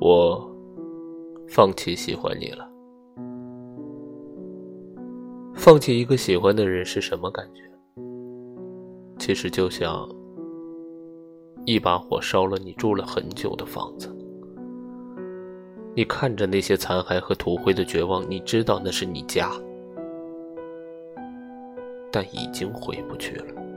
我放弃喜欢你了。放弃一个喜欢的人是什么感觉？其实就像一把火烧了你住了很久的房子。你看着那些残骸和土灰的绝望，你知道那是你家，但已经回不去了。